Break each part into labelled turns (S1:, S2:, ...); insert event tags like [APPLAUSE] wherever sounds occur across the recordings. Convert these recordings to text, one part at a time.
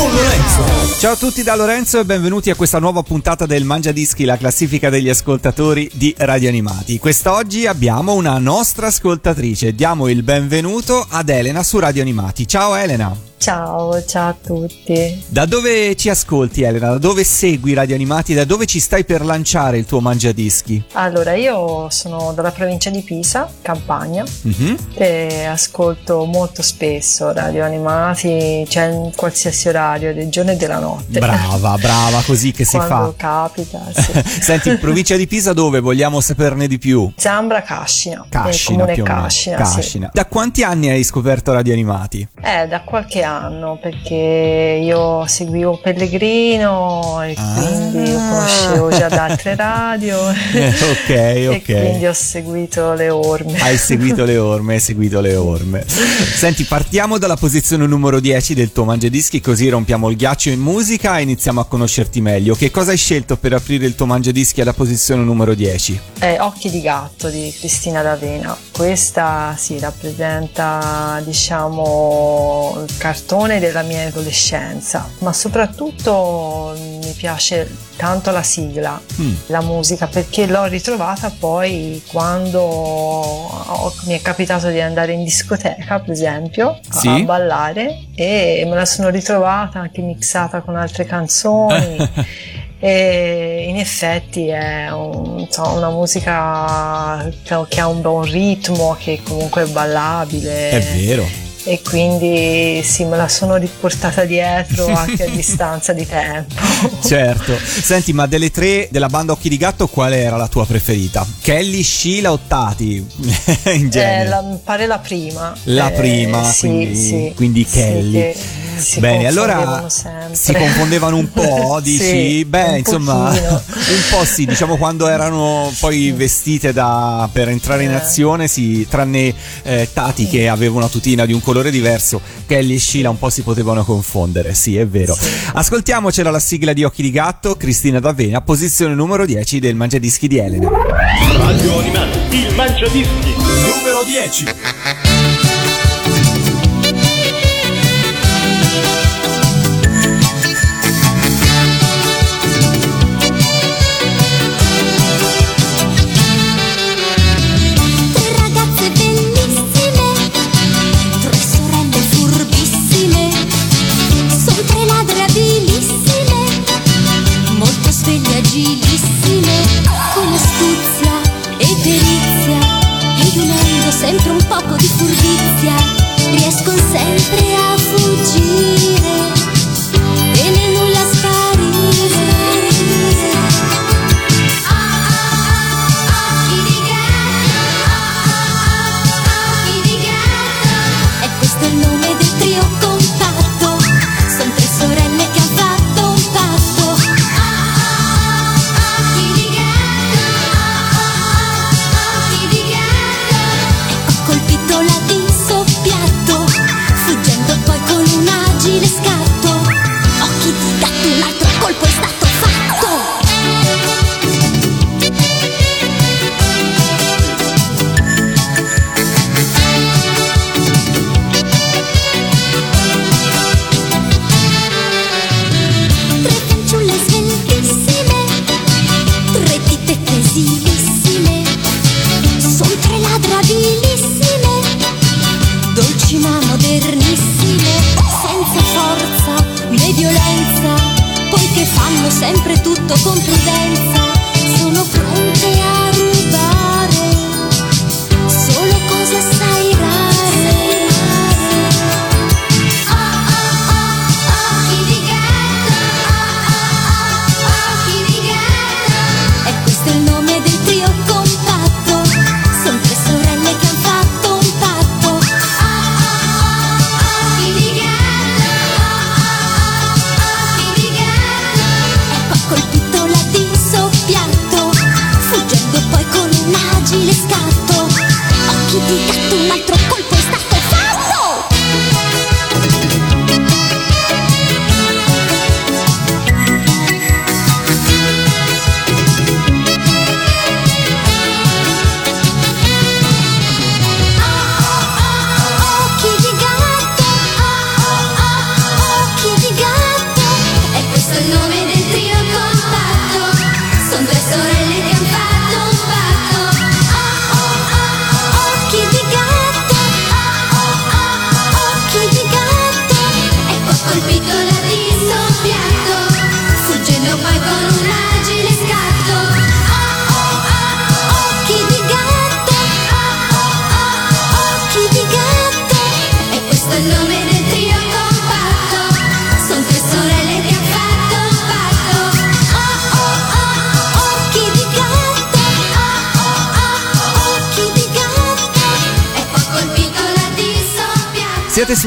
S1: Con Lorenzo.
S2: Ciao a tutti da Lorenzo e benvenuti a questa nuova puntata del Mangia Dischi, la classifica degli ascoltatori di Radio Animati. Quest'oggi abbiamo una nostra ascoltatrice. Diamo il benvenuto ad Elena su Radio Animati. Ciao Elena.
S3: Ciao, ciao a tutti.
S2: Da dove ci ascolti Elena? Da dove segui Radio Animati? Da dove ci stai per lanciare il tuo Mangiadischi?
S3: Allora, io sono dalla provincia di Pisa, Campania, mm-hmm. e ascolto molto spesso Radio Animati, cioè in qualsiasi orario del giorno e della notte.
S2: Brava, brava, così che si
S3: fa.
S2: Quando
S3: capita, [LAUGHS] sì.
S2: Senti, in provincia di Pisa dove? Vogliamo saperne di più.
S3: Zambra, Cascina.
S2: Cascina, più
S3: Cascina,
S2: Cascina. Sì. Da quanti anni hai scoperto Radio Animati?
S3: Eh, da qualche anno anno perché io seguivo Pellegrino e ah. quindi conoscevo già da altre radio.
S2: ok, [LAUGHS] ok.
S3: E quindi ho seguito le orme.
S2: Hai seguito le [LAUGHS] orme, hai seguito le orme. Senti, partiamo dalla posizione numero 10 del tuo Mangiadischi così rompiamo il ghiaccio in musica e iniziamo a conoscerti meglio. Che cosa hai scelto per aprire il tuo Mangiadischi alla posizione numero 10?
S3: Eh, Occhi di gatto di Cristina D'Avena. Questa si sì, rappresenta, diciamo, il cartone cartone della mia adolescenza, ma soprattutto mi piace tanto la sigla, mm. la musica, perché l'ho ritrovata poi quando ho, mi è capitato di andare in discoteca, per esempio,
S2: sì?
S3: a ballare e me la sono ritrovata anche mixata con altre canzoni. [LAUGHS] e in effetti è un, insomma, una musica che ha un buon ritmo, che comunque è ballabile.
S2: È vero
S3: e quindi sì, me la sono riportata dietro anche a distanza di tempo. [LAUGHS]
S2: Certo. Senti, ma delle tre della banda Occhi di Gatto qual era la tua preferita? Kelly, Sheila o Tati? [LAUGHS] In genere.
S3: Eh, la, pare la prima.
S2: La
S3: eh,
S2: prima,
S3: sì,
S2: quindi,
S3: sì,
S2: quindi Kelly.
S3: Che si Bene, allora
S2: sempre. si confondevano un po', [LAUGHS] dici?
S3: sì,
S2: Beh, insomma,
S3: pochino.
S2: un po' sì, diciamo quando erano poi vestite da, per entrare in eh. azione, sì, tranne eh, Tati che aveva una tutina di un colore diverso, Kelly e Sheila un po' si potevano confondere, sì, è vero.
S3: Sì.
S2: Ascoltiamocela la sigla di Occhi di Gatto, Cristina D'Avena, posizione numero 10 del Mangiadischi di Elena.
S1: Radio Animati, il Mangiadischi, numero 10.
S4: dentro un poco di furbizia. Riesco sempre
S2: a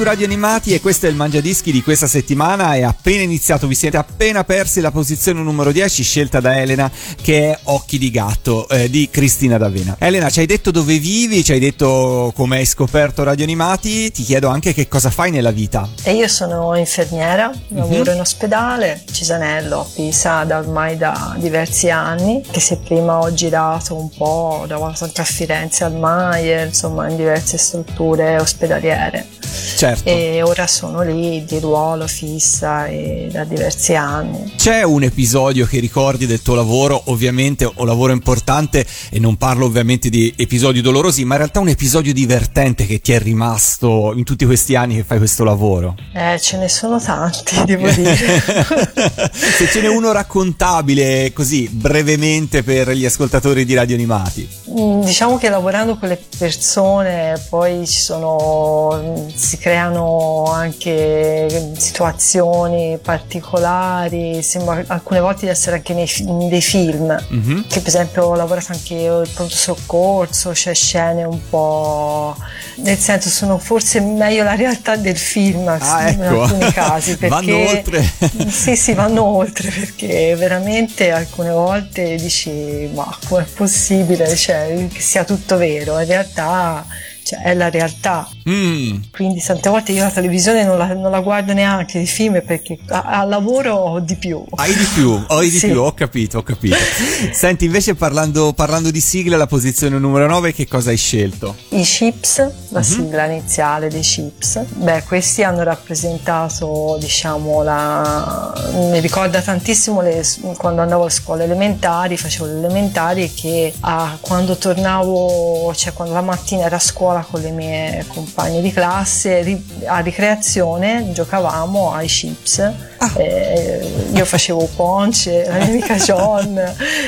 S2: su Radio Animati e questo è il Mangiadischi di questa settimana. È appena iniziato, vi siete appena persi la posizione numero 10 scelta da Elena che è Occhi di gatto eh, di Cristina D'Avena. Elena, ci hai detto dove vivi, ci hai detto come hai scoperto Radio Animati, ti chiedo anche che cosa fai nella vita.
S3: E io sono infermiera, lavoro in ospedale, Cisanello, a Pisa da ormai da diversi anni, che se prima ho girato un po', lavorato anche a Firenze al Maier, insomma in diverse strutture ospedaliere.
S2: Certo.
S3: E ora sono lì di ruolo fissa e da diversi anni.
S2: C'è un episodio che ricordi del tuo lavoro, ovviamente un lavoro importante e non parlo ovviamente di episodi dolorosi, ma in realtà un episodio divertente che ti è rimasto in tutti questi anni che fai questo lavoro.
S3: Eh, ce ne sono tanti, [LAUGHS] devo dire. [LAUGHS]
S2: Se ce n'è uno raccontabile così brevemente per gli ascoltatori di Radio Animati.
S3: Mm, Diciamo che lavorando con le persone poi ci sono, si creano anche situazioni particolari, sembra alcune volte di essere anche nei, in dei film,
S2: Mhm.
S3: che per esempio ho lavorato anche io il pronto soccorso, c'è scene un po', nel senso sono forse meglio la realtà del film
S2: Ah,
S3: in
S2: ecco.
S3: alcuni casi, [LAUGHS] perché
S2: Vanno oltre. [LAUGHS]
S3: sì, sì, vanno oltre perché veramente alcune volte dici ma com'è possibile cioè, che sia tutto vero? In realtà cioè, è la realtà.
S2: Mm,
S3: Quindi tante volte io la televisione non la, non la guardo neanche i film perché al lavoro ho di più.
S2: hai di più, hai di
S3: Sì.
S2: più, ho capito, ho capito. [LAUGHS] Senti, invece parlando, parlando di sigla, la posizione numero 9, che cosa hai scelto?
S3: I chips, la sigla iniziale dei chips, beh, questi hanno rappresentato, diciamo, la... mi ricorda tantissimo le- quando andavo a scuola elementari, facevo le elementari che ah, quando tornavo, cioè quando la mattina era a scuola con le mie compagne di classe, a ricreazione giocavamo ai chips. Eh, io facevo ponce, [LAUGHS] la mia amica John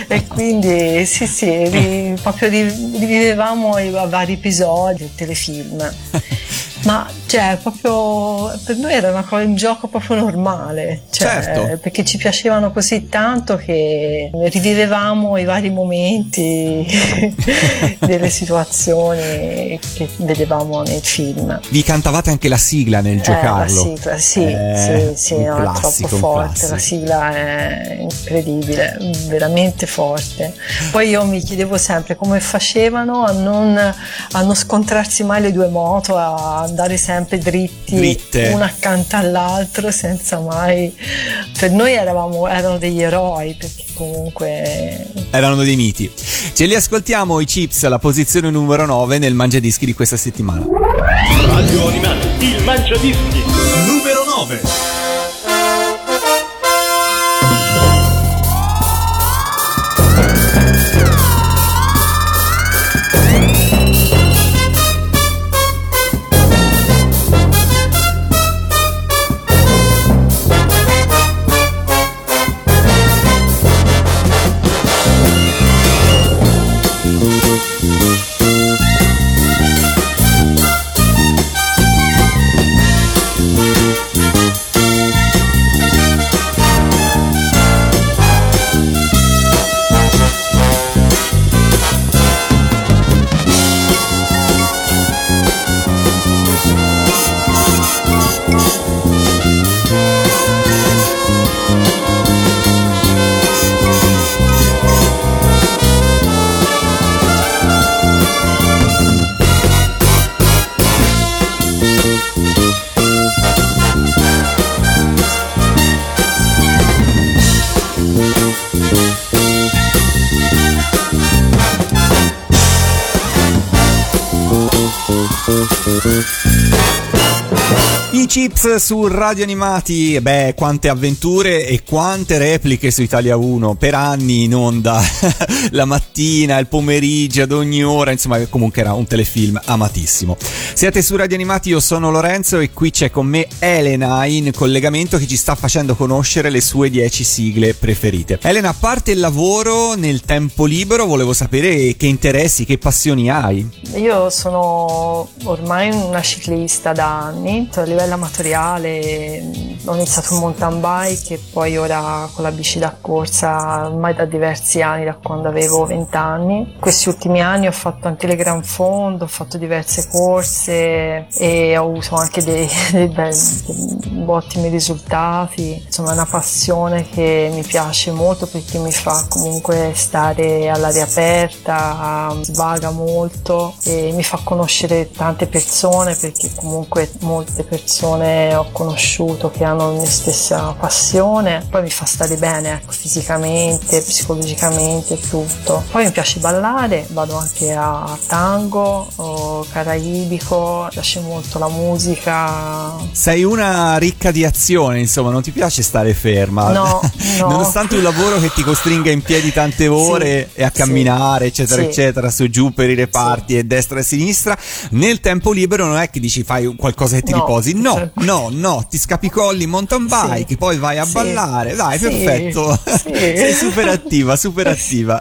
S3: e quindi sì sì, ri- proprio ri- rivivevamo i va- vari episodi del telefilm. [LAUGHS] Ma cioè, proprio per noi era una cosa, un gioco proprio normale, cioè,
S2: Certo.
S3: perché ci piacevano così tanto che rivivevamo i vari momenti [LAUGHS] delle situazioni che vedevamo nel film.
S2: Vi cantavate anche la sigla nel
S3: Eh,
S2: giocarlo.
S3: la sigla, sì,
S2: Eh,
S3: sì, sì, no, è
S2: classico,
S3: troppo forte, la sigla è incredibile, veramente forte. Poi io mi chiedevo sempre come facevano a non, a non scontrarsi mai le due moto, a andare sempre dritti,
S2: Dritte.
S3: una accanto all'altro senza mai... Per noi eravamo, erano degli eroi perché comunque
S2: Erano dei miti. Ce li ascoltiamo i chips alla posizione numero 9 nel Mangiadischi di questa settimana.
S1: Radio Animati, il Mangiadischi. Numero 9.
S2: Chips su Radio Animati, beh, quante avventure e quante repliche su Italia 1 per anni in onda, [LAUGHS] la mattina, il pomeriggio, ad ogni ora, insomma, comunque era un telefilm amatissimo. Siete su Radio Animati, io sono Lorenzo e qui c'è con me Elena in collegamento che ci sta facendo conoscere le sue 10 sigle preferite. Elena, a parte il lavoro, nel tempo libero, volevo sapere che interessi, che passioni hai.
S3: Io sono ormai una ciclista da anni, a livello amatoriale ho iniziato il mountain bike e poi ora con la bici da corsa ormai da diversi anni, da quando avevo 20 anni. Questi ultimi anni ho fatto anche le Gran Fondo, ho fatto diverse corse e ho avuto anche dei, [LAUGHS] dei belli, dei ottimi risultati. Insomma è una passione che mi piace molto perché mi fa comunque stare all'aria aperta, svaga molto e mi fa conoscere tante persone perché comunque molte persone ho conosciuto che hanno la mia stessa passione, poi mi fa stare bene ecco, fisicamente, psicologicamente, tutto. Poi mi piace ballare, vado anche a tango, caraibico, mi piace molto la musica.
S2: Sei una ricca di azione, insomma, non ti piace stare ferma.
S3: No, [LAUGHS] no.
S2: Nonostante un lavoro che ti costringa in piedi tante ore
S3: Sì,
S2: e a
S3: sì,
S2: camminare, eccetera,
S3: sì.
S2: eccetera, su giù per i reparti e destra e sinistra, nel tempo libero non è che dici fai qualcosa e ti
S3: No,
S2: riposi. No, [LAUGHS] no, no, ti scapicolli in mountain bike,
S3: Sì.
S2: poi vai a
S3: Sì.
S2: ballare. Dai,
S3: Sì.
S2: perfetto. [LAUGHS] Sei super attiva, super attiva.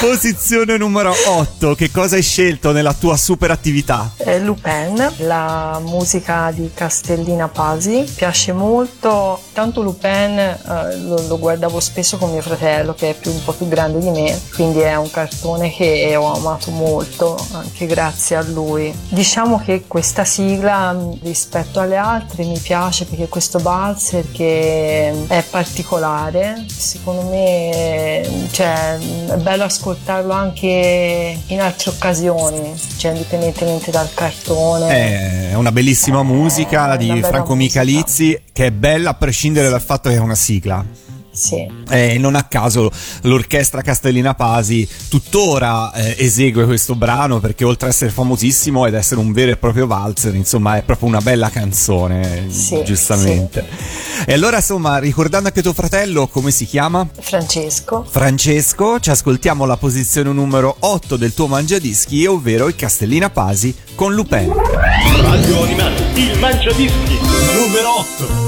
S2: Posizione numero 8, che cosa hai scelto nella tua super attività?
S3: Eh, Lupin, la musica di Castellina Pasi, piace molto, tanto Lupin eh, lo, lo guardavo spesso con mio fratello che è più- un po' più grande di me, quindi è un cartone che ho amato molto anche grazie a lui. Diciamo che questa sigla mh, rispetto alle altre mi piace perché questo valzer che è particolare, secondo me cioè, è bello ascoltarlo anche in altre occasioni, cioè indipendentemente dal cartone.
S2: È una bellissima musica
S3: Una
S2: di Franco
S3: musica.
S2: Michalizzi che è bella a prescindere dal fatto che è una sigla.
S3: Sì.
S2: E non a caso l'orchestra Castellina Pasi tuttora eh, esegue questo brano perché oltre ad essere famosissimo ed essere un vero e proprio valzer, insomma è proprio una bella canzone,
S3: Sì,
S2: giustamente. E allora insomma ricordando anche tuo fratello, come si chiama?
S3: Francesco.
S2: Francesco, ci ascoltiamo la posizione numero 8 del tuo mangiadischi, ovvero il Castellina Pasi con Lupin.
S1: Radio Animati, il Mangiadischi, numero 8.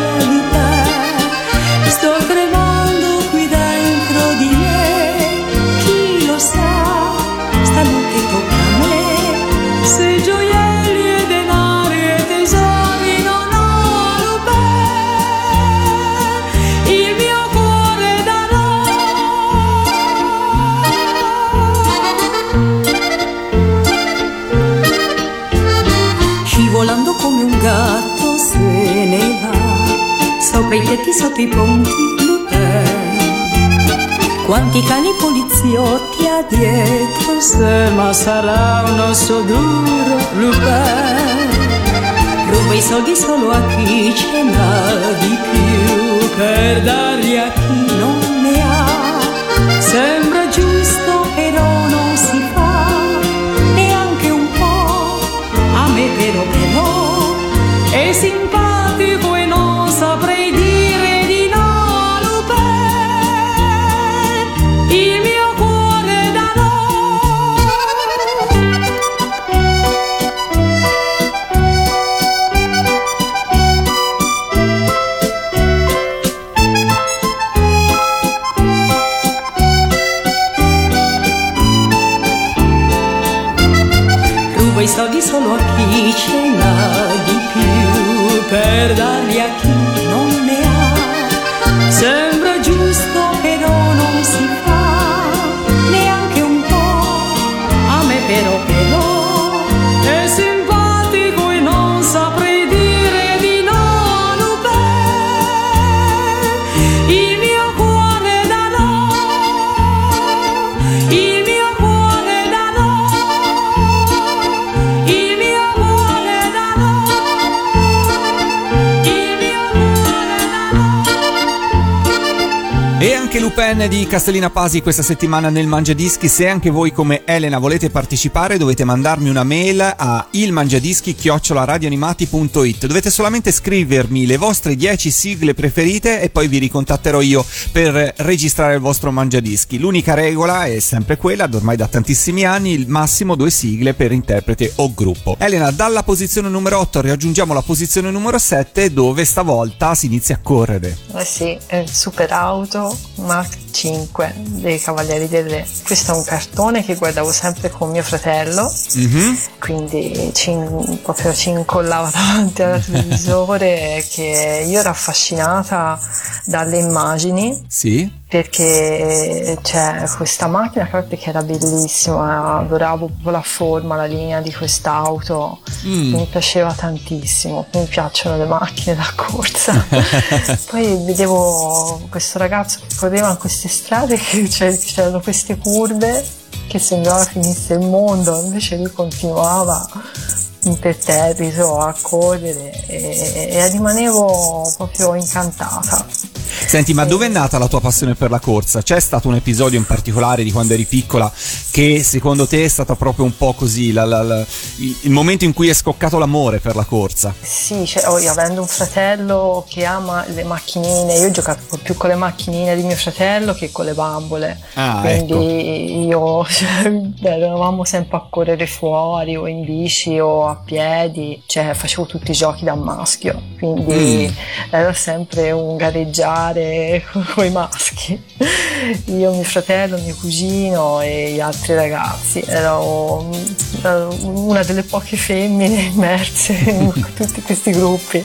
S5: va Sopra i tetti, sotto i ponti, Lupin Quanti cani poliziotti ha dietro se Ma sarà un osso duro, Lupin Ruba i soldi solo a chi ce n'ha di più Per darli a
S2: Castellina Pasi questa settimana nel Mangia Dischi. Se anche voi come Elena volete partecipare dovete mandarmi una mail a ilmangiadischi-radioanimati.it Dovete solamente scrivermi le vostre 10 sigle preferite e poi vi ricontatterò io per registrare il vostro Mangia Dischi. L'unica regola è sempre quella, ormai da tantissimi anni, il massimo due sigle per interprete o gruppo. Elena, dalla posizione numero 8 raggiungiamo la posizione numero 7 dove stavolta si inizia a correre.
S3: Eh sì, Super Auto Mark 5 dei Cavalieri del Re. Questo è un cartone che guardavo sempre con mio fratello,
S2: Mhm.
S3: quindi ci, proprio ci incollava [LAUGHS] davanti al televisore che io ero affascinata dalle immagini
S2: Sì?
S3: Perché c'è questa macchina che era bellissima, adoravo proprio la forma, la linea di quest'auto,
S2: Mm.
S3: mi piaceva tantissimo, mi piacciono le macchine da corsa. [LAUGHS] Poi vedevo questo ragazzo che correva in queste strade che cioè, c'erano queste curve che sembrava finisse il mondo, invece lui continuava imperterrito a correre e, e rimanevo proprio incantata.
S2: Senti, ma dove è nata la tua passione per la corsa? C'è stato un episodio in particolare di quando eri piccola che secondo te è stato proprio un po' così, la- la- la- il momento in cui è scoccato l'amore per la corsa?
S3: Sì, cioè, oh, io avendo un fratello che ama le macchinine, io ho giocato più con le macchinine di mio fratello che con le bambole.
S2: Ah,
S3: Quindi io [LAUGHS] cioè, eravamo sempre a correre fuori o in bici o a piedi, cioè facevo tutti i giochi da maschio, quindi
S2: Mm.
S3: era sempre un gareggiare [LAUGHS] con i maschi. Io, mio fratello, mio cugino e gli altri ragazzi. Ero ero una delle poche femmine immerse in [LAUGHS] tutti questi gruppi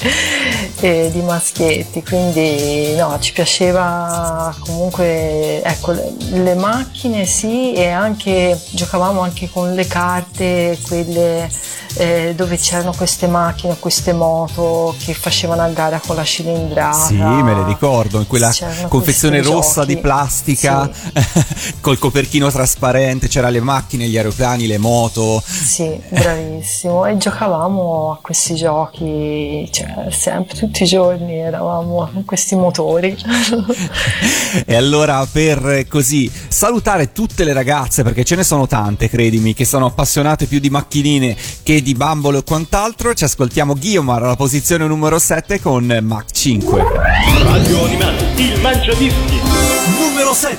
S3: eh, di maschietti, quindi no, ci piaceva comunque ecco, le, le macchine sì e anche giocavamo anche con le carte, quelle eh, dove c'erano queste macchine, queste moto che facevano a gara con la cilindrata.
S2: Sì, me le ricordo, in quella
S3: C'erano
S2: confezione rossa
S3: giochi.
S2: di plastica [LAUGHS] col coperchino trasparente, c'era le macchine, gli aeroplani, le moto.
S3: Sì, bravissimo. E giocavamo a questi giochi, cioè, sempre, tutti i giorni eravamo con questi motori. [LAUGHS]
S2: E allora per così salutare tutte le ragazze, perché ce ne sono tante, credimi, che sono appassionate più di macchinine che di bambole o quant'altro, ci ascoltiamo Guiomar alla posizione numero 7 con Mach 5.
S1: Radio Animati, il Mangiadischi. Numero 7.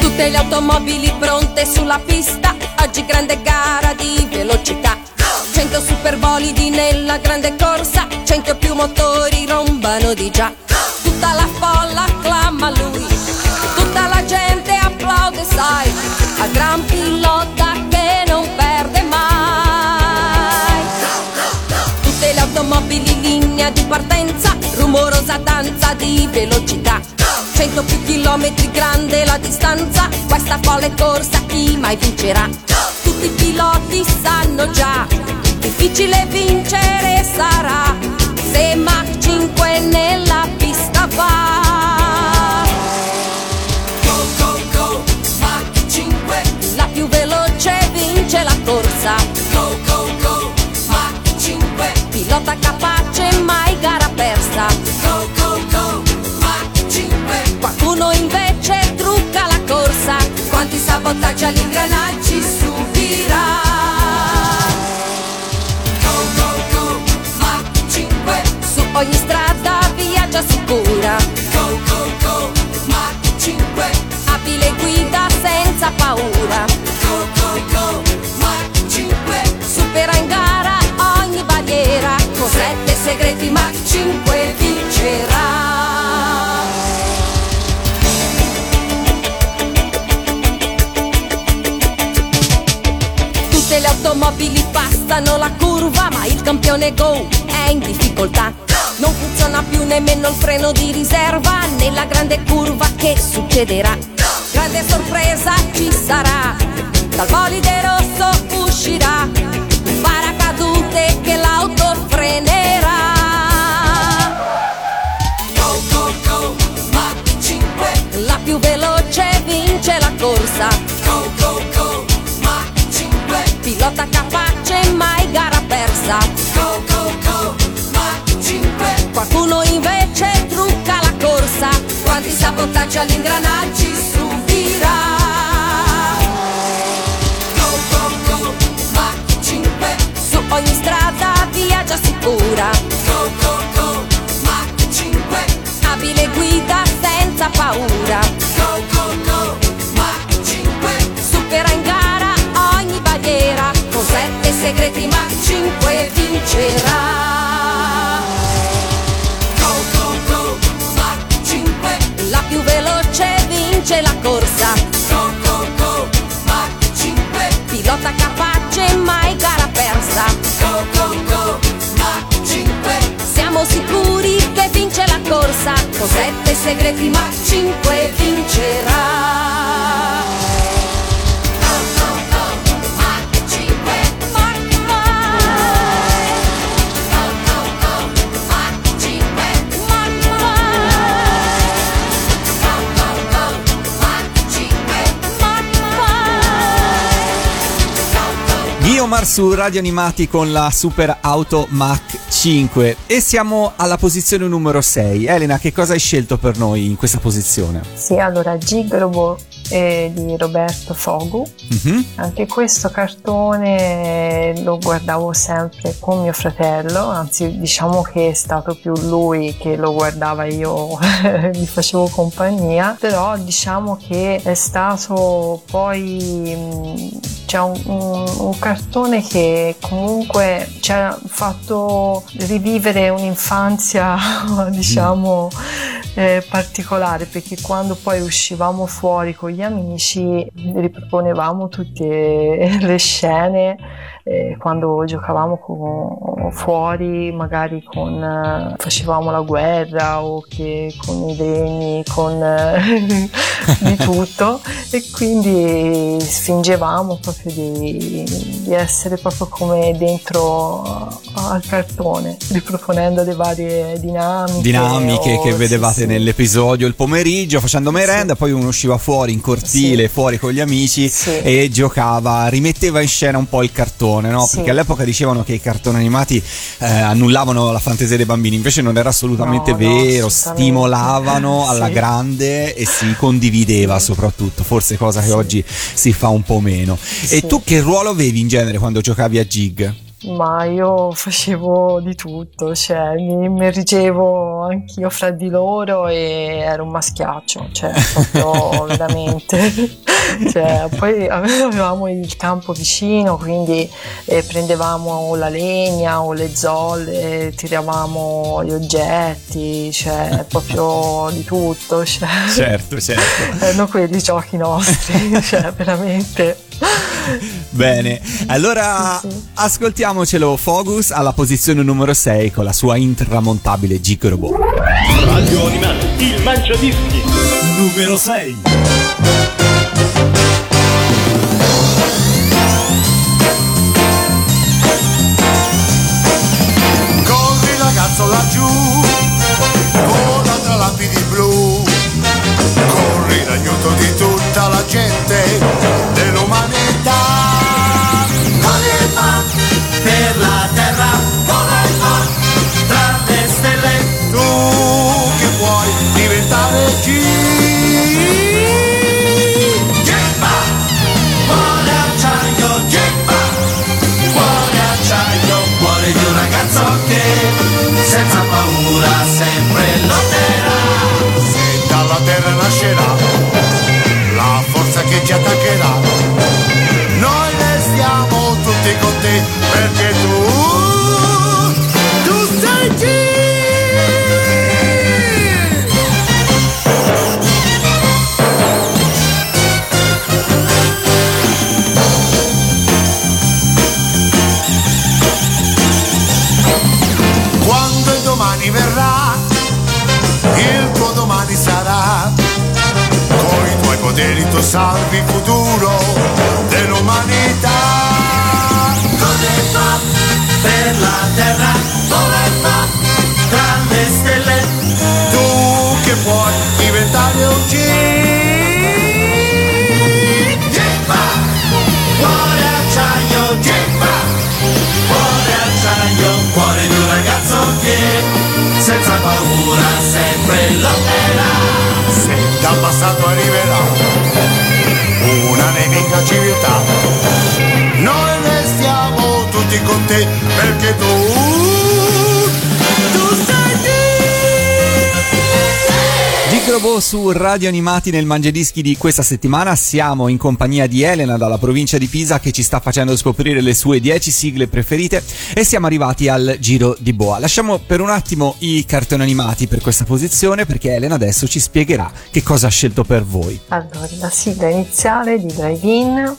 S6: Tutte le automobili pronte sulla pista, oggi grande gara di velocità. 100 superbolidi nella grande corsa, 100 più motori rombano di già. Tutta la folla acclama lui, linea di partenza, rumorosa danza di velocità. 100 più chilometri grande la distanza, questa folle corsa chi mai vincerà? Tutti i piloti sanno già, difficile vincere sarà, se Mach 5 nella pista va. Go, go, go, Mach 5, la più veloce vince la corsa. Go, go, go, Mach 5, pilota capace Quanti sabotaggi agli ingranaggi subirà. Go, go, go, Mach 5, su ogni strada curva, ma il campione Go è in difficoltà. Non funziona più nemmeno il freno di riserva, nella grande curva che succederà? Grande sorpresa ci sarà, dal bolide rosso uscirà appoggia gli ingranaggi subirà. Go, go, go, Mach 5 su ogni strada viaggia sicura. Go, go, go, Mach 5 abile guida senza paura. Go, go, go, Mach 5 supera in gara ogni barriera. Con sette segreti Mach 5 vincerà. Mach 5 Mach, Mach
S2: Guiomar su Radio Animati con la Super Auto Mach 5 e siamo alla posizione numero 6. Elena, che cosa hai scelto per noi in questa posizione?
S3: Sì, allora Gigrobo eh, di Roberto Fogu.
S2: Mhm.
S3: Anche questo cartone lo guardavo sempre con mio fratello, anzi diciamo che è stato più lui che lo guardava io, [LAUGHS] gli facevo compagnia, però diciamo che è stato poi mh, c'è un, un- un cartone che comunque ci ha fatto rivivere un'infanzia [LAUGHS] diciamo eh, particolare perché quando poi uscivamo fuori con gli amici riproponevamo tutte [LAUGHS] le scene eh, quando giocavamo con- fuori magari con eh, facevamo la guerra o che con i legni con eh, [LAUGHS] di tutto. E quindi fingevamo proprio di, di essere proprio come dentro al cartone riproponendo le varie dinamiche
S2: Dinamiche
S3: o-
S2: che vedevate
S3: sì.
S2: nell'episodio il pomeriggio facendo merenda, poi uno usciva fuori in cortile, fuori con gli amici e giocava, rimetteva in scena un po' il cartone, no? Perché all'epoca dicevano che i cartoni animati eh, annullavano la fantasia dei bambini, invece non era assolutamente
S3: No, no,
S2: vero,
S3: assolutamente.
S2: stimolavano alla grande e si condivideva soprattutto, forse cosa che oggi si fa un po' meno. E tu che ruolo avevi in genere quando giocavi a Gig?
S3: Ma io facevo di tutto, cioè mi immergevo anch'io fra di loro e ero un maschiaccio, cioè proprio [LAUGHS] veramente. [LAUGHS] Cioè, poi avevamo il campo vicino, quindi eh, prendevamo la legna o le zolle, tiravamo gli oggetti, cioè proprio di tutto. Cioè,
S2: Certo, certo. [LAUGHS]
S3: erano quelli i giochi nostri, cioè veramente.
S2: Bene, allora
S3: Sì, sì.
S2: Ascoltiamocelo Focus alla posizione numero 6 con la sua intramontabile Gig Robot.
S1: Radio Animati, il mangiadischi. Numero 6.
S7: Corri ragazzo laggiù, vola tra lampidi blu, corri l'aiuto di tutta la gente
S2: que su Radio Animati nel Mangiadischi di questa settimana. Siamo in compagnia di Elena dalla provincia di Pisa che ci sta facendo scoprire le sue 10 sigle preferite e siamo arrivati al giro di boa. Lasciamo per un attimo i cartoni animati per questa posizione perché Elena adesso ci spiegherà che cosa ha scelto per voi.
S3: Allora, la sigla iniziale di Drive-In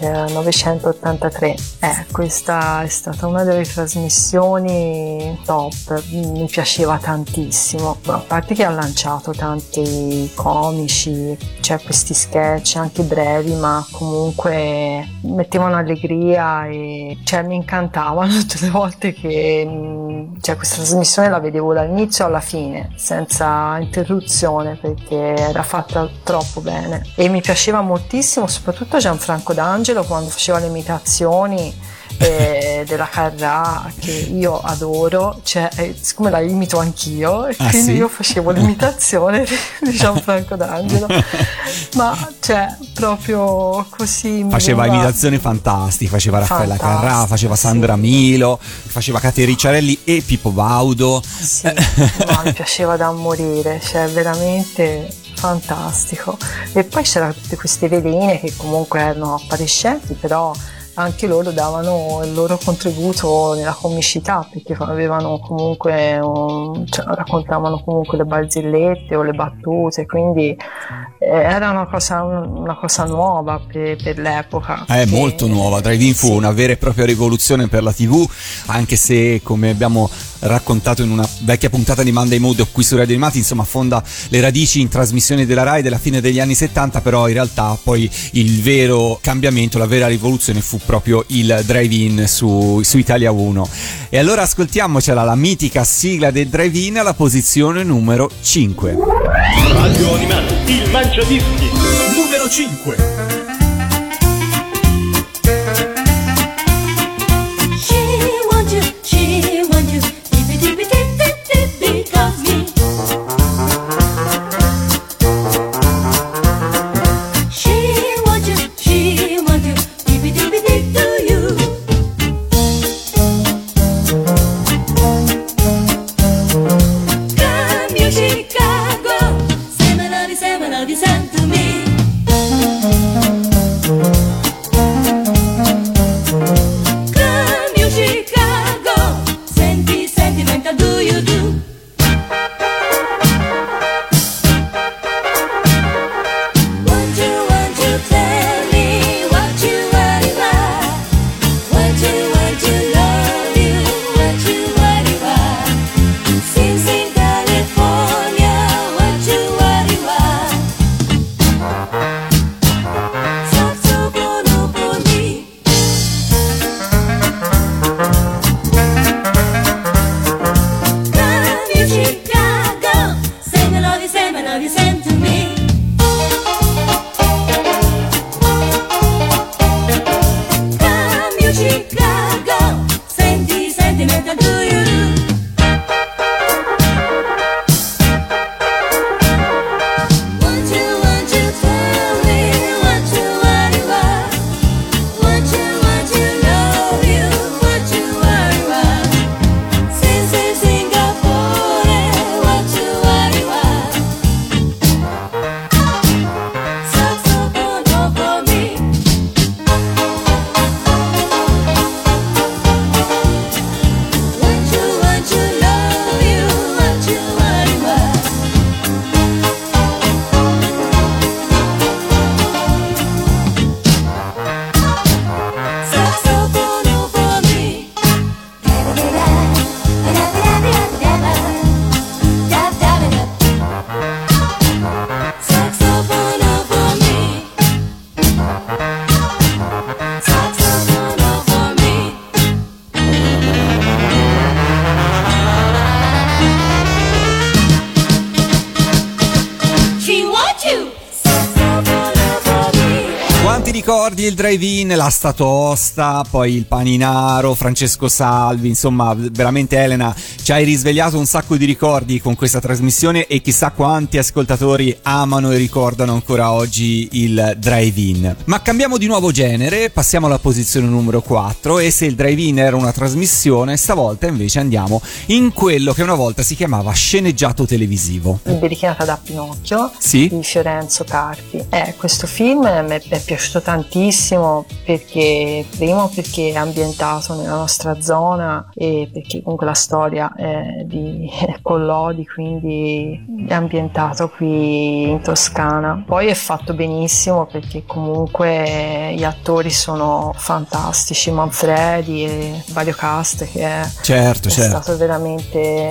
S3: del 983. Eh, questa è stata una delle trasmissioni top, mi piaceva tantissimo. A parte che ha lanciato tanti comici, cioè questi sketch anche brevi, ma comunque mettevano allegria e cioè, mi incantavano [LAUGHS] tutte le volte che mh, cioè, questa trasmissione la vedevo dall'inizio alla fine, senza interruzione perché era fatta troppo bene. E mi piaceva moltissimo, soprattutto Gianfranco D'Angelo quando faceva le imitazioni eh, della Carrà che io adoro, cioè, eh, siccome la imito anch'io, e
S2: Ah,
S3: quindi
S2: sì?
S3: io facevo l'imitazione di- [LAUGHS] Gianfranco D'Angelo, ma cioè proprio così.
S2: Faceva
S3: veniva-
S2: imitazioni fantastiche, faceva Raffaella Carrà, faceva Sandra
S3: sì.
S2: Milo, faceva Katia Ricciarelli e Pippo Baudo.
S3: Sì, no, mi piaceva da morire, cioè veramente fantastico. E poi c'erano tutte queste veline che comunque erano appariscenti, però anche loro davano il loro contributo nella comicità perché avevano comunque un- cioè, raccontavano comunque le barzellette o le battute quindi eh, era una cosa, una cosa nuova per, per l'epoca.
S2: È
S3: che-
S2: molto nuova, Drive-In fu
S3: Sì.
S2: una vera e propria rivoluzione per la TV, anche se come abbiamo raccontato in una vecchia puntata di Monday Mood qui su Radio Animati, insomma fonda le radici in trasmissioni della RAI della fine degli anni 70, però in realtà poi il vero cambiamento, la vera rivoluzione fu proprio il Drive-In su, su Italia 1. E allora ascoltiamocela la mitica sigla del Drive-In alla posizione numero 5.
S1: Radio Animati, il Mangiadischi. Numero 5.
S2: Il drive-in, la Statosta, poi il Paninaro, Francesco Salvi, insomma, veramente Elena ci hai risvegliato un sacco di ricordi con questa trasmissione e chissà quanti ascoltatori amano e ricordano ancora oggi il drive-in. Ma cambiamo di nuovo genere, passiamo alla posizione numero 4 e se il drive-in era una trasmissione, stavolta invece andiamo in quello che una volta si chiamava sceneggiato televisivo.
S3: Liberichinata da Pinocchio
S2: Sì?
S3: di Fiorenzo Carpi. Eh, questo film mi è piaciuto tantissimo perché, primo perché è ambientato nella nostra zona e perché comunque la storia è di [LAUGHS] Collodi, quindi è ambientato qui in Toscana. Poi è fatto benissimo perché comunque gli attori sono fantastici, Manfredi e Mario Cast che è
S2: Certo,
S3: è
S2: certo.
S3: stato veramente,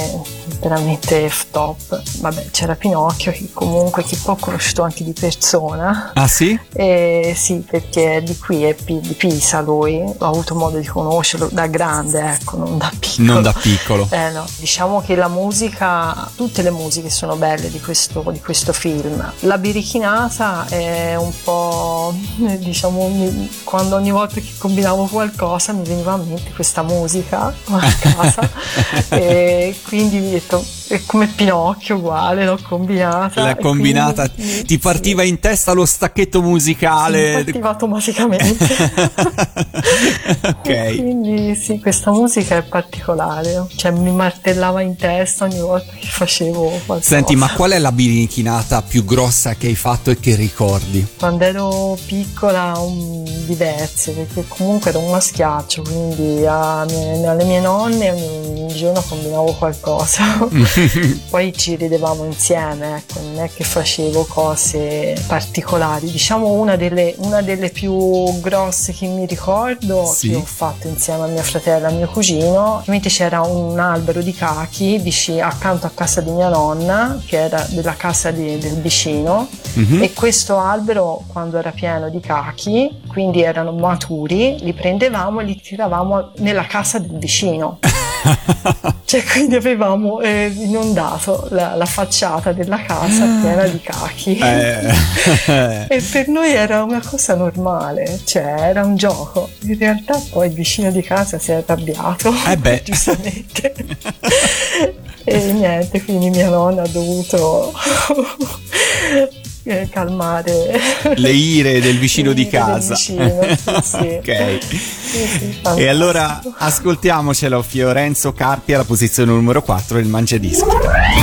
S3: veramente top. Vabbè, c'era Pinocchio che comunque chi può ho conosciuto anche di persona.
S2: Ah sì?
S3: Eh, sì, perché è di qui, è pi- di Pisa lui, ho avuto modo di conoscerlo da grande, ecco, non da [LAUGHS] piccolo.
S2: Non da piccolo.
S3: Eh no, diciamo che la musica, tutte le musiche sono belle di questo, di questo film. La birichinata è un po', diciamo, mi- quando ogni volta che combinavo qualcosa mi veniva a mente questa musica [LAUGHS] a casa [LAUGHS] e quindi mi ho detto, è come Pinocchio uguale, l'ho combinata.
S2: L'ha combinata,
S3: quindi-
S2: ti partiva
S3: sì.
S2: in testa lo stacchetto
S3: Sì,
S2: musicale.
S3: mi partiva automaticamente. [LAUGHS]
S2: ok.
S3: Quindi sì, questa musica è particolare, cioè mi martellava in testa ogni volta che facevo qualcosa.
S2: Senti, ma qual è la birichinata più grossa che hai fatto e che ricordi?
S3: Quando ero piccola um, diverse, perché comunque ero una schiaccio, quindi a mie- alle mie nonne ogni giorno combinavo qualcosa. [LAUGHS] [LAUGHS] Poi ci ridevamo insieme, ecco, non è che facevo cose particolari. Diciamo una delle, una delle più grosse che mi ricordo,
S2: Sì.
S3: che ho fatto insieme a mio fratello e a mio cugino, ovviamente c'era un albero di cachi vicino, accanto a casa di mia nonna, che era della casa di- del vicino,
S2: Mhm.
S3: e questo albero quando era pieno di cachi, quindi erano maturi, li prendevamo e li tiravamo nella casa del vicino. [LAUGHS] Cioè, quindi avevamo eh, inondato la, la facciata della casa piena di cachi.
S2: Eh, [LAUGHS]
S3: E per noi era una cosa normale, cioè era un gioco. In realtà poi il vicino di casa si è arrabbiato,
S2: Eh beh.
S3: giustamente. [LAUGHS] e niente, quindi mia nonna ha dovuto eh, calmare
S2: le ire del vicino di casa.
S3: vicino, sì, [LAUGHS] sì.
S2: ok.
S3: Sì, sì,
S2: E allora ascoltiamocelo Fiorenzo Carpi alla posizione numero 4 il Mangiadischi.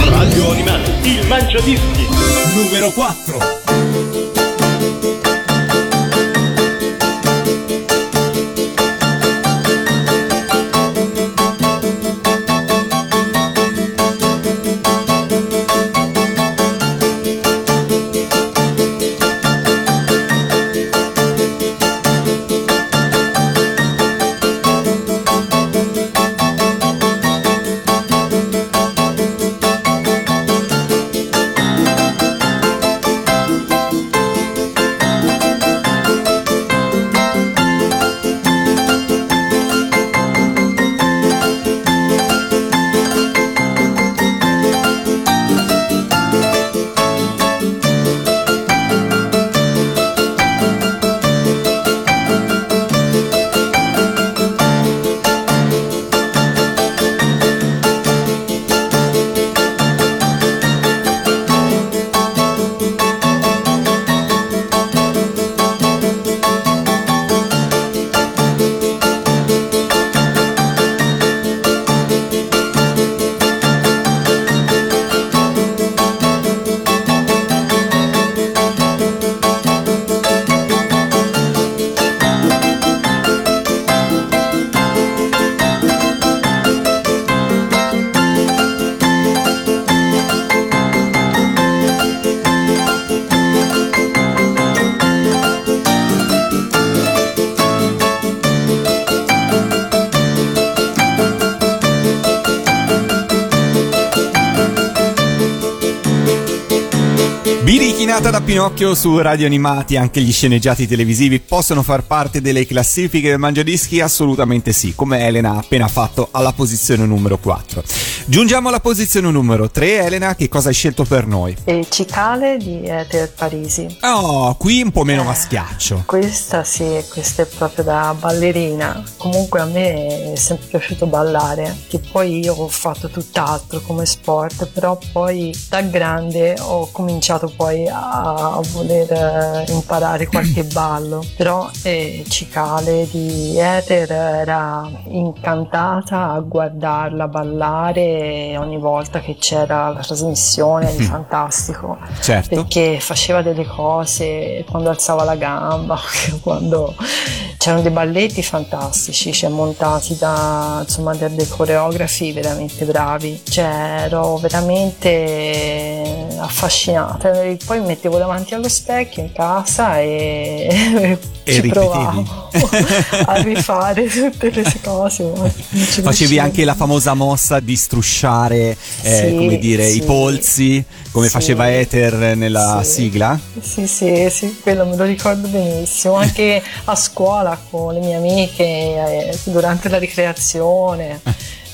S1: Radio Animale, il Mangiadischi. Numero 4.
S2: Pinocchio su Radio Animati, anche gli sceneggiati televisivi possono far parte delle classifiche del Mangiadischi? Assolutamente sì, come Elena ha appena fatto alla posizione numero 4. Giungiamo alla posizione numero 3, Elena, che cosa hai scelto per noi?
S3: E Cicale di Ether Parisi.
S2: Oh, qui un po' meno
S3: Eh,
S2: maschiaccio.
S3: Questa sì, questa è proprio da ballerina. Comunque a me è sempre piaciuto ballare, che poi io ho fatto tutt'altro come sport, però poi da grande ho cominciato poi a voler eh, imparare qualche [CLEARS THROAT] ballo. Però eh, Cicale di Ether era incantata a guardarla ballare ogni volta che c'era la trasmissione di Fantastico
S2: Certo.
S3: perché faceva delle cose quando alzava la gamba, [LAUGHS] quando c'erano dei balletti fantastici, cioè montati da insomma da dei coreografi veramente bravi, cioè ero veramente affascinata. Poi mi mettevo davanti allo specchio in casa e, [LAUGHS]
S2: E
S3: provavo [LAUGHS] a rifare tutte le cose.
S2: Facevi anche la famosa mossa di strusciare, eh,
S3: Sì,
S2: come dire, i
S3: sì.
S2: polsi, come
S3: Sì.
S2: faceva Ether nella sigla?
S3: Sì, sì, sì, quello me lo ricordo benissimo. Anche a scuola con le mie amiche eh, durante la ricreazione.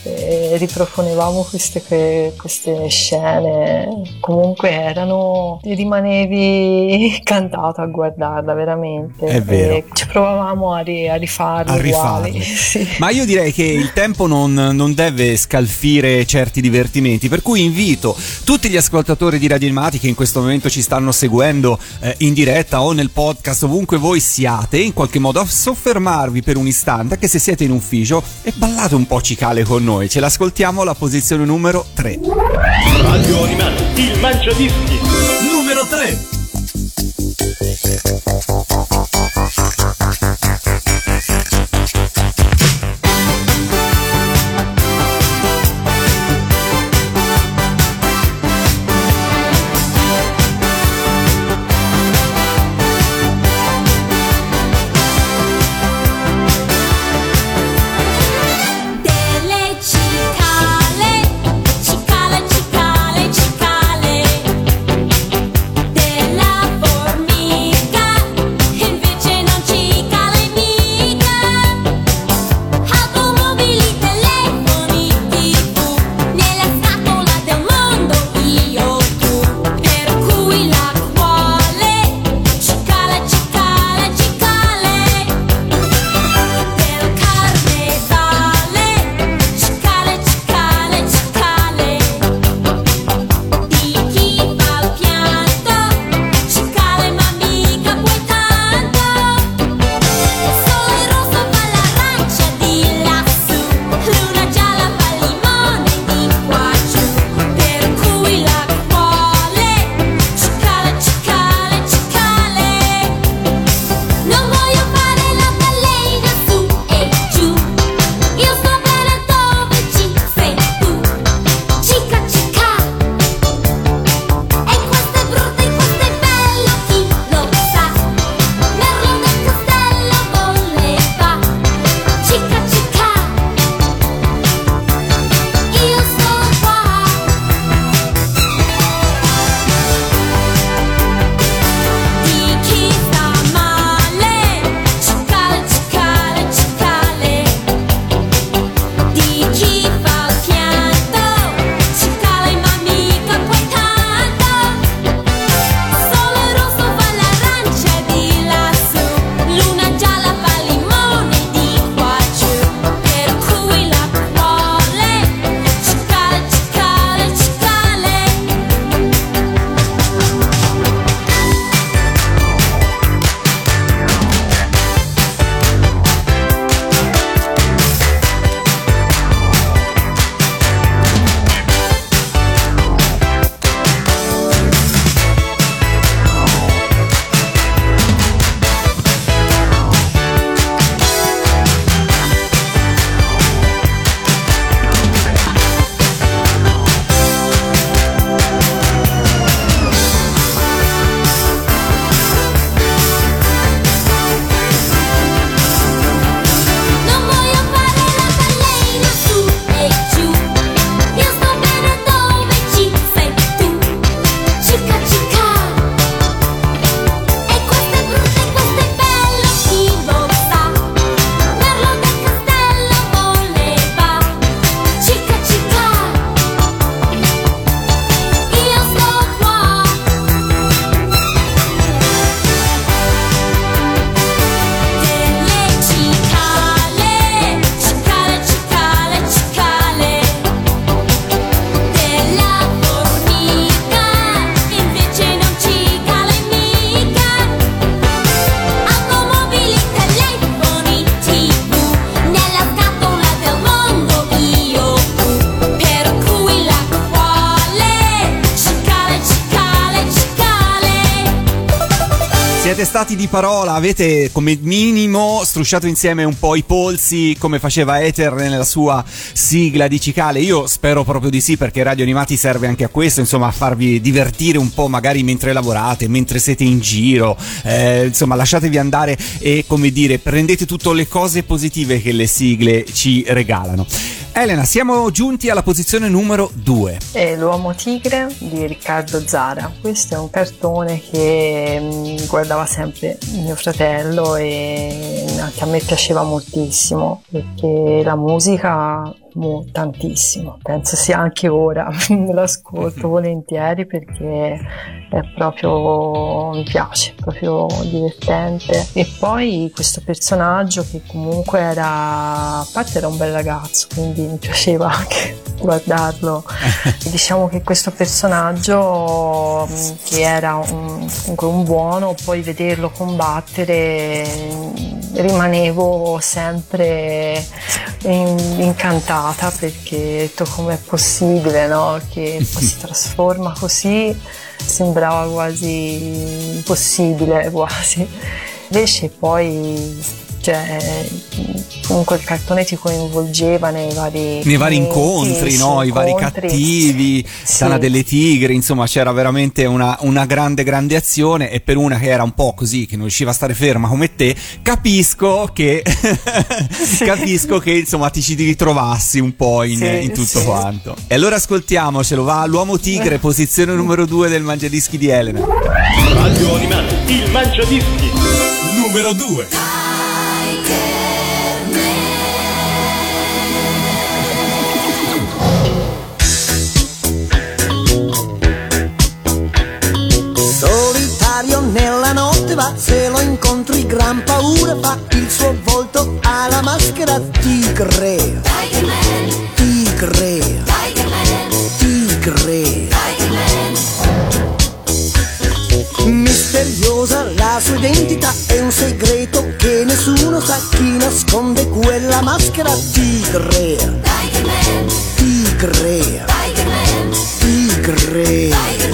S3: Eh, riproponevamo queste, que- queste scene comunque erano rimanevi [LAUGHS] cantato a guardarla veramente
S2: È vero.
S3: E ci provavamo a, ri- a rifarle
S2: a rifarle. [LAUGHS]
S3: sì.
S2: Ma io direi che il tempo non, non deve scalfire certi divertimenti, per cui invito tutti gli ascoltatori di Radio Animati che in questo momento ci stanno seguendo eh, in diretta o nel podcast, ovunque voi siate, in qualche modo a soffermarvi per un istante, anche se siete in ufficio, e ballate un po' cicale con noi. Ce l'ascoltiamo alla posizione numero 3.
S1: Radio Animati, il Mangiadischi. Numero 3.
S2: Siete stati di parola, avete come minimo strusciato insieme un po' i polsi come faceva Ether nella sua sigla di Cicale. Io spero proprio di sì perché Radio Animati serve anche a questo, insomma a farvi divertire un po' magari mentre lavorate, mentre siete in giro, eh, insomma lasciatevi andare e come dire prendete tutte le cose positive che le sigle ci regalano. Elena, siamo giunti alla posizione numero 2.
S3: È L'uomo tigre di Riccardo Zara. Questo è un cartone che mm, guardava sempre mio fratello e anche a me piaceva moltissimo perché la musica mo- tantissimo. Penso sia anche ora, [LAUGHS] me l'ascolto volentieri perché è proprio mi piace, proprio divertente. E poi questo personaggio che comunque era a parte era un bel ragazzo, quindi mi piaceva anche [LAUGHS] guardarlo. [LAUGHS] diciamo che questo personaggio mh, che era un, comunque un buono, poi vederlo combattere mh, rimanevo sempre in- incantata perché ho detto com'è possibile no? che [LAUGHS] si trasforma così, sembrava quasi impossibile [LAUGHS] quasi. Invece poi cioè, comunque il cartone ti coinvolgeva nei vari,
S2: nei vari incontri,
S3: sì,
S2: no? i vari
S3: incontri.
S2: cattivi,
S3: Sì.
S2: Sana delle Tigre, insomma c'era veramente una, una grande grande azione e per una che era un po' così, che non riusciva a stare ferma come te, capisco che [LAUGHS] capisco che insomma ti ci ritrovassi un po' in,
S3: Sì,
S2: in tutto
S3: sì.
S2: quanto. E allora ascoltiamocelo, va l'uomo tigre, posizione numero 2 del Mangiadischi di Elena.
S1: Radio Animati, il Mangiadischi. Numero 2.
S8: Notte va, se lo incontri gran paura fa il suo volto alla maschera tigre. Tigre. Tigre. Misteriosa la sua identità è un segreto che nessuno sa chi nasconde quella maschera tigre. Tigre. Tigre. È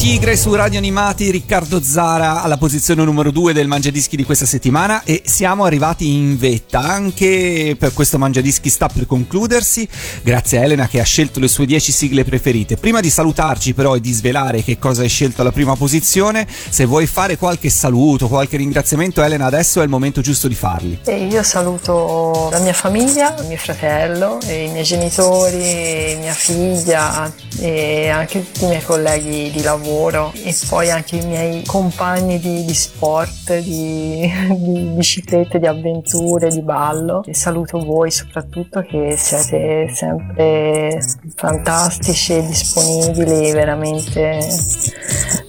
S8: tigre
S2: su Radio Animati, Riccardo Zara alla posizione numero 2 del Mangiadischi di questa settimana e siamo arrivati in vetta. Anche per questo Mangiadischi sta per concludersi, grazie a Elena che ha scelto le sue 10 sigle preferite. Prima di salutarci però e di svelare che cosa hai scelto alla prima posizione, se vuoi fare qualche saluto, qualche ringraziamento Elena, adesso è il momento giusto di farli.
S3: E io saluto la mia famiglia, mio fratello, i miei genitori, mia figlia e anche tutti i miei colleghi di lavoro e poi anche i miei compagni di, di sport, di, [LAUGHS] di biciclette, di avventure, di ballo. E saluto voi soprattutto che siete sempre fantastici e disponibili, veramente,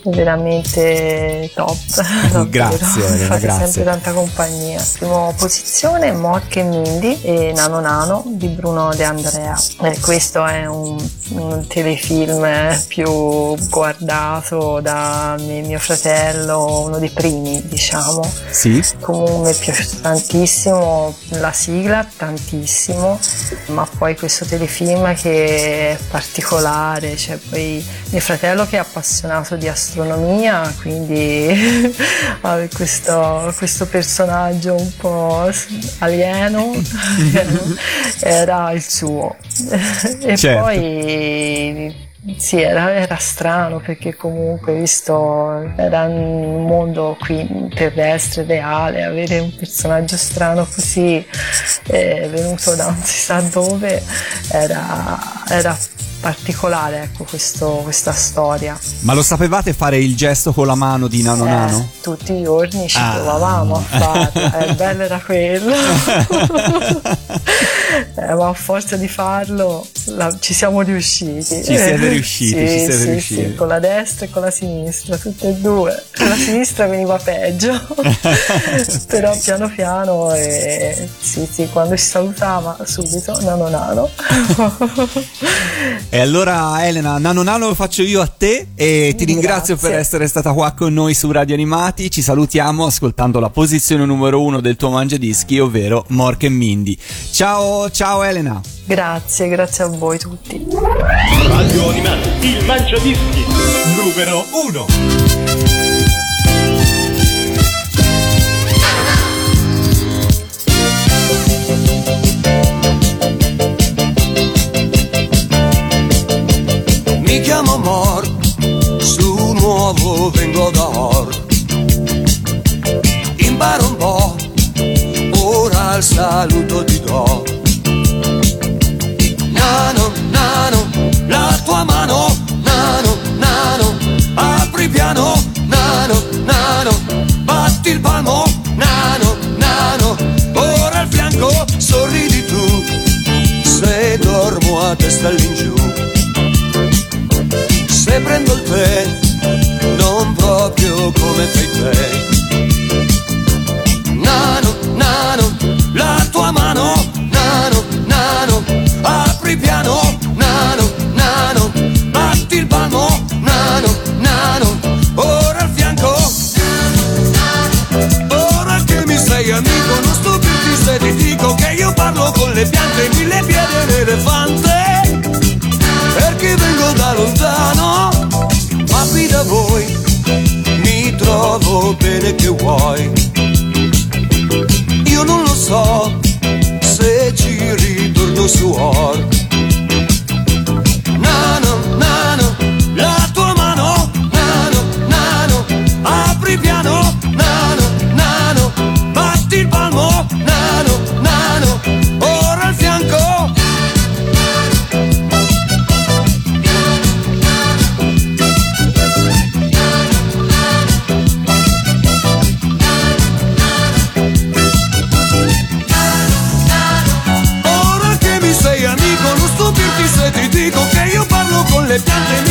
S3: veramente top. [LAUGHS]
S2: Grazie, Elena,
S3: Fate
S2: grazie.
S3: sempre tanta compagnia. Prima posizione Mork e Mindy e Nano Nano di Bruno De Andrea. Eh, questo è un, un telefilm eh, più guardato da me- mio fratello, uno dei primi diciamo.
S2: Sì?
S3: Comunque mi è piaciuto tantissimo la sigla, tantissimo, ma poi questo telefilm che è particolare, cioè poi mio fratello che è appassionato di astronomia, quindi [LAUGHS] ha questo, questo personaggio un po' alieno [LAUGHS] era il suo. e
S2: Certo.
S3: poi sì, era, era strano perché comunque, visto era un mondo qui terrestre, reale, avere un personaggio strano così eh, venuto da non si sa dove era, era particolare, ecco, questo- questa storia.
S2: Ma lo sapevate fare il gesto con la mano di Nano
S3: Eh,
S2: Nano?
S3: tutti i giorni ci
S2: Ah.
S3: provavamo a farlo, eh, il bello era quello. [LAUGHS] Eh, ma a forza di farlo la- ci siamo riusciti.
S2: Ci siete riusciti,
S3: Sì,
S2: ci siete
S3: sì,
S2: riusciti.
S3: sì, con la destra e con la sinistra, tutte e due. Con la sinistra veniva peggio, [LAUGHS] però piano piano e sì, sì, quando si salutava subito nano nano. [LAUGHS]
S2: E allora Elena, Nano Nano lo faccio io a te e ti ringrazio
S3: Grazie.
S2: per essere stata qua con noi su Radio Animati. Ci salutiamo ascoltando la posizione numero uno del tuo mangiadischi, ovvero Mork e Mindy. Ciao, ciao Elena.
S3: grazie, grazie a voi tutti.
S9: Radio Animati, il Mangiadischi numero 1.
S10: Nuovo parlo con